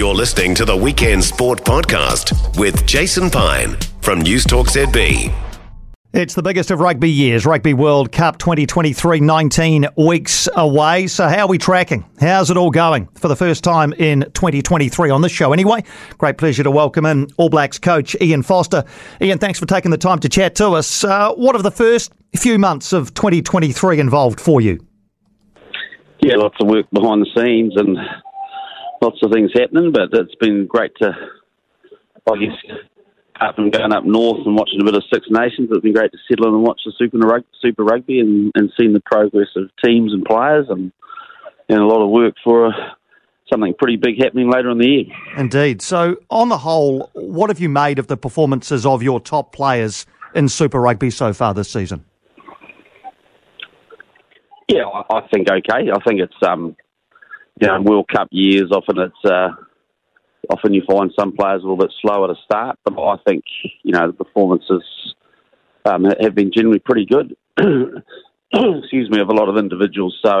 You're listening to the Weekend Sport Podcast with Jason Pine from News Talk ZB. It's the biggest of rugby years, Rugby World Cup 2023, 19 weeks away. So, how are we tracking? How's it all going for the first time in 2023 on this show? Anyway, great pleasure to welcome in All Blacks coach Ian Foster. Ian, thanks for taking the time to chat to us. Uh, what have the first few months of 2023 involved for you? Yeah, lots of work behind the scenes and lots of things happening, but it's been great to, I guess, apart from going up north and watching a bit of Six Nations, it's been great to settle in and watch the Super, rug, Super Rugby and, and seeing the progress of teams and players and, and a lot of work for uh, something pretty big happening later in the year. Indeed. So, on the whole, what have you made of the performances of your top players in Super Rugby so far this season? Yeah, I think okay. I think it's um, you know, World Cup years often it's uh, often you find some players a little bit slower to start, but I think you know the performances um, have been generally pretty good. Excuse me, of a lot of individuals. So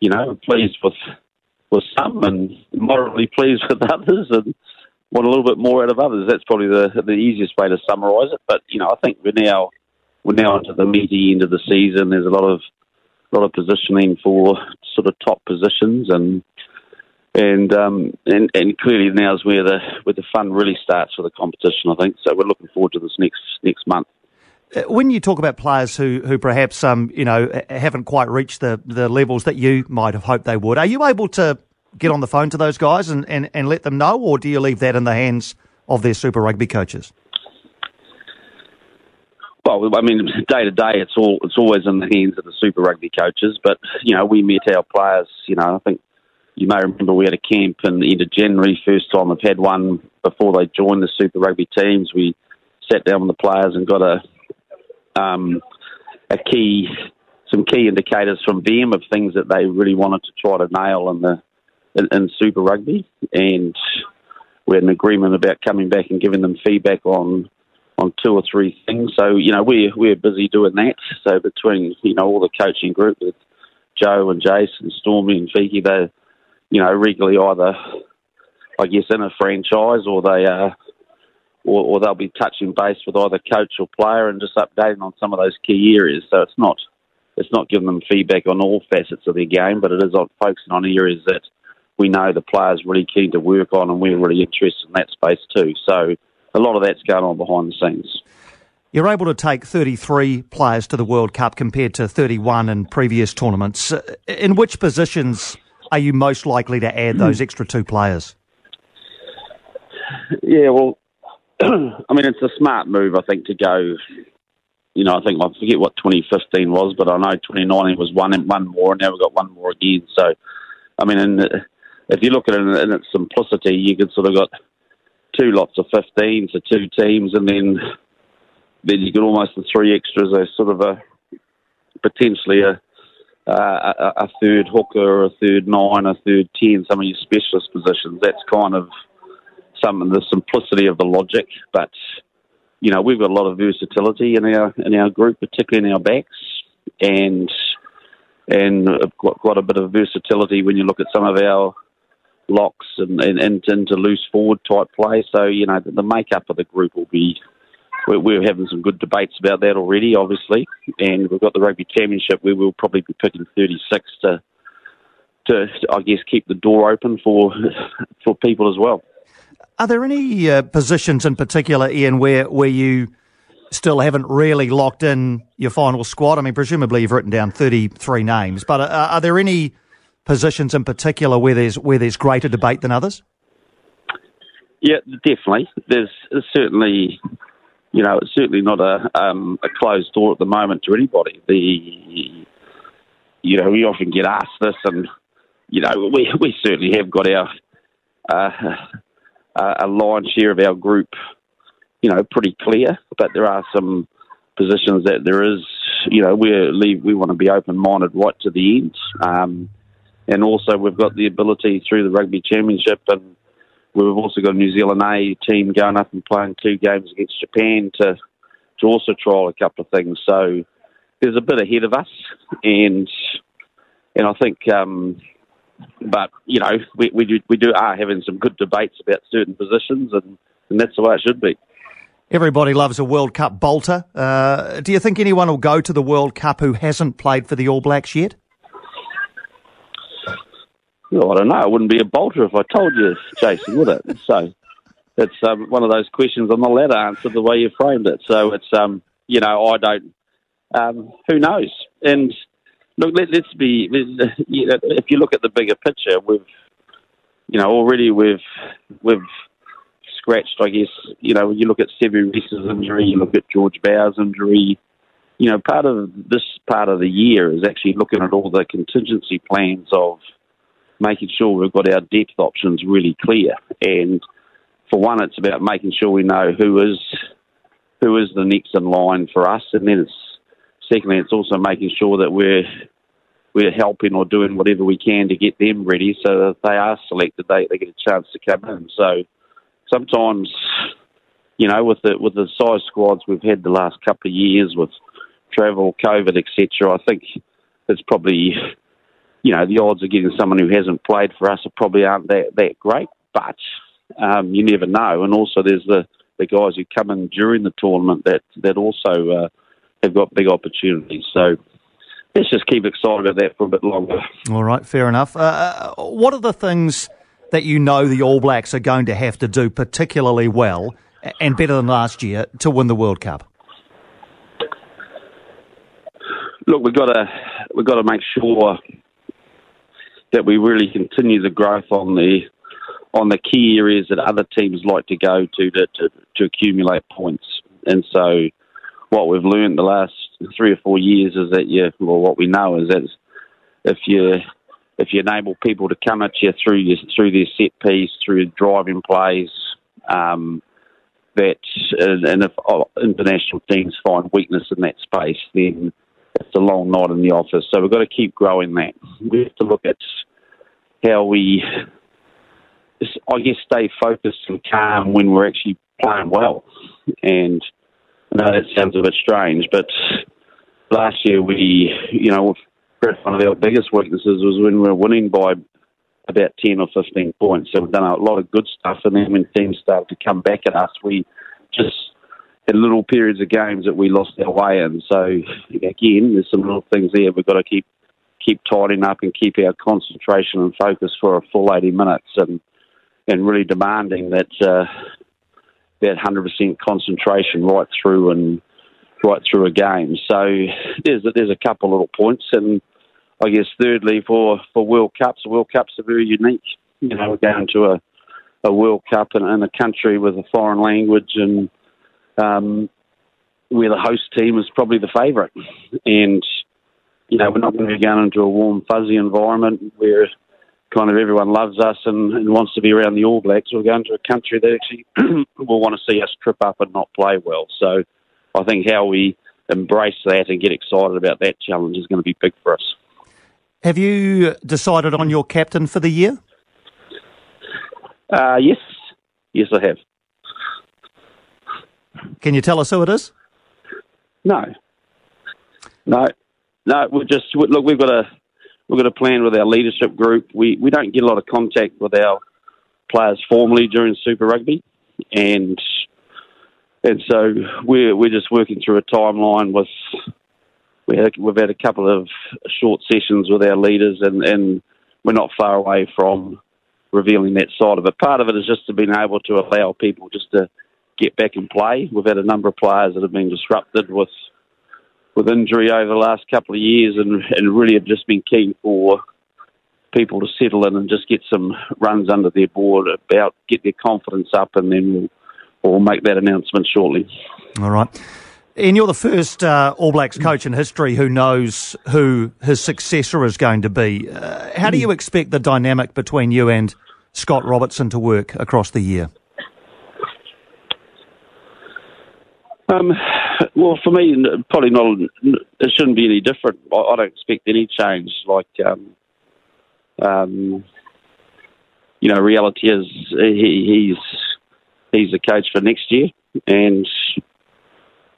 you know, pleased with with some and moderately pleased with others, and want a little bit more out of others. That's probably the the easiest way to summarise it. But you know, I think we're now we're now into the meaty end of the season. There's a lot of a lot of positioning for sort of top positions and and um, and, and clearly now is where the where the fun really starts for the competition. I think so. We're looking forward to this next next month. Uh, when you talk about players who who perhaps um you know haven't quite reached the the levels that you might have hoped they would, are you able to get on the phone to those guys and, and, and let them know, or do you leave that in the hands of their Super Rugby coaches? Well, I mean, day to day, it's all it's always in the hands of the Super Rugby coaches. But you know, we met our players. You know, I think you may remember we had a camp in the end of January. First time I've had one before they joined the Super Rugby teams. We sat down with the players and got a um, a key some key indicators from them of things that they really wanted to try to nail in the in, in Super Rugby, and we had an agreement about coming back and giving them feedback on on two or three things. So you know we're we're busy doing that. So between you know all the coaching group with Joe and Jason, Stormy and Fiki, they you know regularly either I guess in a franchise or they uh or, or they'll be touching base with either coach or player and just updating on some of those key areas. So it's not it's not giving them feedback on all facets of their game, but it is on focusing on areas that we know the players really keen to work on, and we're really interested in that space too. So a lot of that's going on behind the scenes. You're able to take 33 players to the World Cup compared to 31 in previous tournaments. Uh, in which positions are you most likely to add those extra two players? Yeah, well, I mean, it's a smart move, I think, to go. You know, I think I forget what 2015 was, but I know 2019 was one and one more, and now we've got one more again. So, I mean, in, if you look at it in, in its simplicity, you could sort of got two lots of 15, so two teams, and then then you get almost the three extras as sort of a potentially a, a, a third hooker, a third nine, a third ten, some of your specialist positions. That's kind of some of the simplicity of the logic, but you know we've got a lot of versatility in our in our group, particularly in our backs, and and uh, quite, quite a bit of versatility when you look at some of our locks and, and, and into loose forward type play. So, you know, the, the makeup of the group will be. We're, we're, having some good debates about that already, obviously, and we've got the rugby championship where we'll probably be picking 36 to, to I guess, keep the door open for for people as well. Are there any uh, positions in particular, Ian, where where you still haven't really locked in your final squad? I mean, presumably you've written down 33 names, but are, are there any positions in particular where there's where there's greater debate than others? Yeah, definitely. There's, certainly, you know, it's certainly not a um, a closed door at the moment to anybody. The, you know, we often get asked this, and you know, we we certainly have got our uh, a lion's share of our group, you know, pretty clear. But there are some positions that there is, you know, we we want to be open minded right to the end. Um, and also we've got the ability through the rugby championship, and we've also got a New Zealand A team going up and playing two games against Japan to to also trial a couple of things. So there's a bit ahead of us, and and I think um, but you know, we we do, we do are having some good debates about certain positions, and, and that's the way it should be. Everybody loves a World Cup bolter. Uh, do you think anyone will go to the World Cup who hasn't played for the All Blacks yet? Well, I don't know. It wouldn't be a bolter if I told you, Jason, would it? So it's um, one of those questions I'm not allowed to answer the way you framed it. So it's, um, you know, I don't. Um, who knows? And look, let, us be. you know, If you look at the bigger picture, we've, you know, already we've we've scratched. I guess you know, when you look at Sevu Reece's injury, you look at George Bower's injury. You know, part of this part of the year is actually looking at all the contingency plans of making sure we've got our depth options really clear. And for one, it's about making sure we know who is who is the next in line for us, and then it's secondly, it's also making sure that we're we're helping or doing whatever we can to get them ready so that they are selected, they, they get a chance to come in. So sometimes, you know, with the with the size squads we've had the last couple of years with travel, COVID, etc., I think it's probably you know, the odds of getting someone who hasn't played for us are probably aren't that, that great, but um, you never know. And also, there's the, the guys who come in during the tournament that, that also uh, have got big opportunities. So let's just keep excited about that for a bit longer. All right, fair enough. Uh, uh what are the things that you know the All Blacks are going to have to do particularly well and better than last year to win the World Cup? Look, we've got to we've got to make sure that we really continue the growth on the on the key areas that other teams like to go to to, to, to accumulate points. And so, what we've learned the last three or four years is that you, well, what we know is that if you if you enable people to come at you through your, through their set piece, through driving plays, um, that and if oh, international teams find weakness in that space, then it's a long night in the office. So we've got to keep growing that. We have to look at how we, I guess, stay focused and calm when we're actually playing well. And I know that sounds a bit strange, but last year we, you know, one of our biggest weaknesses was when we were winning by about 10 or 15 points. So we've done a lot of good stuff, and then when teams started to come back at us, we just in little periods of games that we lost our way in. So again, there's some little things there we've got to keep keep tidying up and keep our concentration and focus for a full 80 minutes, and and really demanding that uh, that 100% concentration right through and right through a game. So there's a, there's a couple little points, and I guess thirdly for for World Cups, World Cups are very unique. You know, we're going to a a World Cup in, in a country with a foreign language and um, where the host team is probably the favourite. And, you know, we're not going to be going into a warm, fuzzy environment where kind of everyone loves us and, and wants to be around the All Blacks. We're going to a country that actually will want to see us trip up and not play well. So I think how we embrace that and get excited about that challenge is going to be big for us. Have you decided on your captain for the year? Uh, yes, yes, I have. Can you tell us who it is? No, no, no. We're just look. We've got a we've got a plan with our leadership group. We we don't get a lot of contact with our players formally during Super Rugby, and and so we're we're just working through a timeline with. We had, we've had a couple of short sessions with our leaders, and, and we're not far away from revealing that side of it. Part of it is just to being able to allow people just to get back and play. We've had a number of players that have been disrupted with with injury over the last couple of years, and, and really have just been keen for people to settle in and just get some runs under their board about get their confidence up, and then we'll, we'll make that announcement shortly. All right. And you're the first uh, All Blacks coach in history who knows who his successor is going to be. Uh, how do you expect the dynamic between you and Scott Robertson to work across the year? Um, well, for me, probably not. It shouldn't be any different. I, I don't expect any change. Like, um, um, you know, reality is he, he's he's the coach for next year, and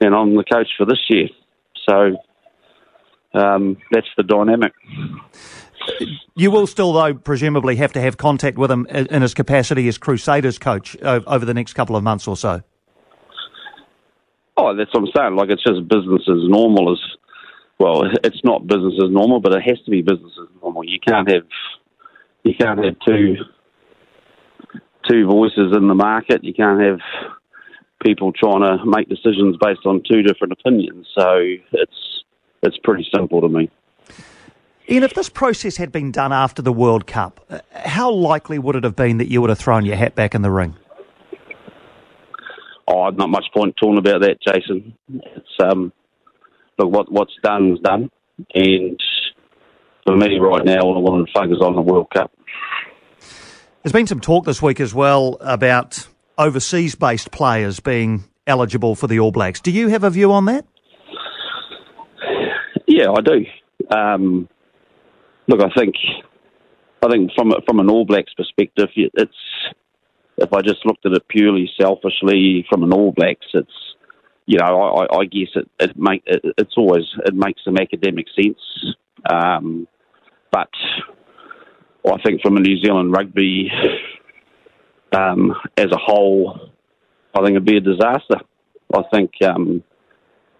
and I'm the coach for this year. So um, that's the dynamic. You will still, though, presumably have to have contact with him in his capacity as Crusaders coach over the next couple of months or so. Oh, that's what I'm saying. Like it's just business as normal as well. It's not business as normal, but it has to be business as normal. You can't have you can't have two two voices in the market. You can't have people trying to make decisions based on two different opinions. So it's it's pretty simple to me. Ian, if this process had been done after the World Cup, uh, how likely would it have been that you would have thrown your hat back in the ring? Oh, not much point talking about that, Jason. It's um, look what what's done is done, and for me right now, all I want to focus on the World Cup. There's been some talk this week as well about overseas-based players being eligible for the All Blacks. Do you have a view on that? Yeah, I do. Um, look, I think, I think from from an All Blacks perspective, it's if I just looked at it purely selfishly from an All Blacks, it's you know I, I guess it it make it, it's always it makes some academic sense, um, but I think from a New Zealand rugby um, as a whole, I think it'd be a disaster. I think um,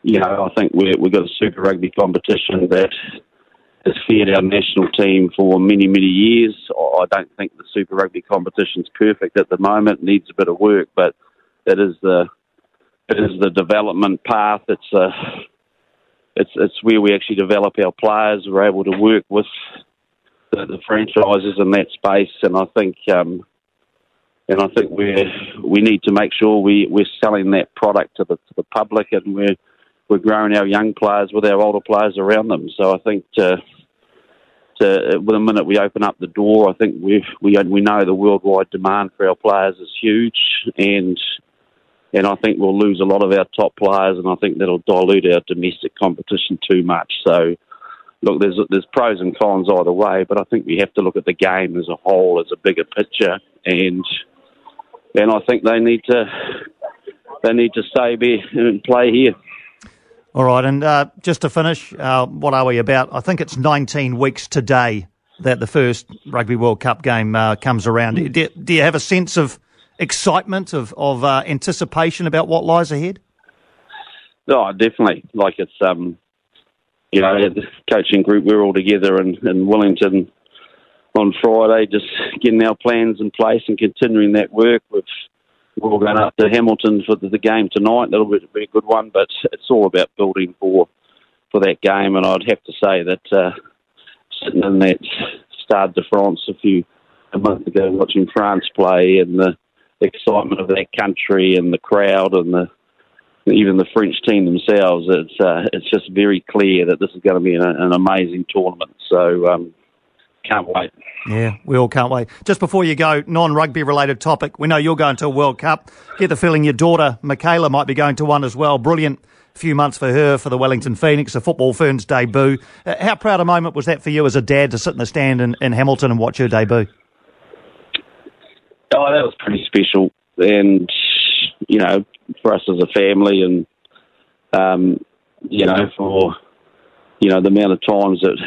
you know I think we we've got a Super Rugby competition that has fed our national team for many, many years. I don't think the Super Rugby competition's perfect at the moment; needs a bit of work, but it is the it is the development path. It's a it's it's where we actually develop our players. We're able to work with the, the franchises in that space, and I think um, and I think we we need to make sure we we're selling that product to the to the public, and we're we're growing our young players with our older players around them. So I think to, to the minute we open up the door, I think we we we know the worldwide demand for our players is huge, and and I think we'll lose a lot of our top players, and I think that'll dilute our domestic competition too much. So. Look, there's there's pros and cons either way, but I think we have to look at the game as a whole, as a bigger picture, and and I think they need to they need to stay be and play here. All right, and uh, just to finish, uh, what are we about? I think it's 19 weeks today that the first Rugby World Cup game uh, comes around. Do, do, you have a sense of excitement, of, of uh, anticipation about what lies ahead? Oh, definitely. Like it's, um, you know, the coaching group, we're all together in, in Wellington on Friday, just getting our plans in place and continuing that work. We've we're all going up to Hamilton for the, game tonight. That'll be, be, a good one, but it's all about building for for that game. And I'd have to say that uh, sitting in that Stade de France a few a month ago, watching France play, and the excitement of that country and the crowd and the even the French team themselves, it's uh, it's just very clear that this is going to be an, an amazing tournament. So um, can't wait. Yeah, we all can't wait. Just before you go, non rugby related topic. We know you're going to a World Cup. Get the feeling your daughter, Michaela, might be going to one as well. Brilliant few months for her for the Wellington Phoenix, a football Ferns debut. Uh, how proud a moment was that for you as a dad to sit in the stand in, in Hamilton and watch her debut? Oh, that was pretty special. And, you know, for us as a family and, um, you know, for you know the amount of times that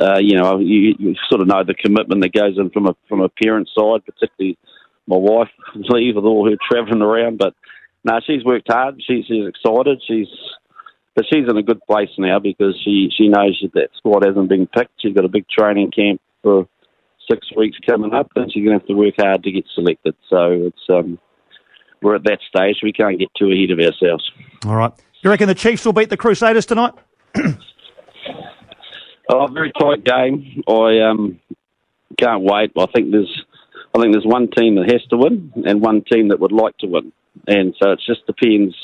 uh, you know you, you, sort of know the commitment that goes in from a from a parent's side, particularly my wife, leave with all her travelling around. But no, she's worked hard. She, she's excited. She's but she's in a good place now because she she knows that squad hasn't been picked. She's got a big training camp for six weeks coming up, and she's going to have to work hard to get selected. So it's um, we're at that stage. We can't get too ahead of ourselves. All right. You reckon the Chiefs will beat the Crusaders tonight? Oh, very tight game. I um, can't wait. I think there's, I think there's one team that has to win and one team that would like to win, and so it just depends.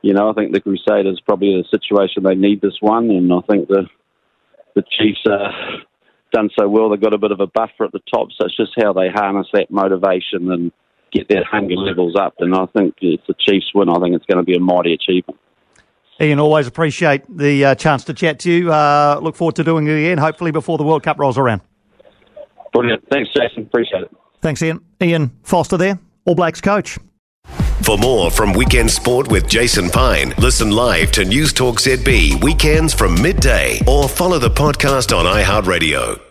You know, I think the Crusaders probably in a situation they need this one, and I think the the Chiefs are done so well. They've got a bit of a buffer at the top, so it's just how they harness that motivation and get their hunger levels up. And I think if the Chiefs win, I think it's going to be a mighty achievement. Ian, always appreciate the uh, chance to chat to you. Uh, look forward to doing it again, hopefully before the World Cup rolls around. Brilliant. Thanks, Jason. Appreciate it. Thanks, Ian. Ian Foster there, All Blacks coach. For more from Weekend Sport with Jason Pine, listen live to News Talk ZB weekends from midday or follow the podcast on iHeartRadio.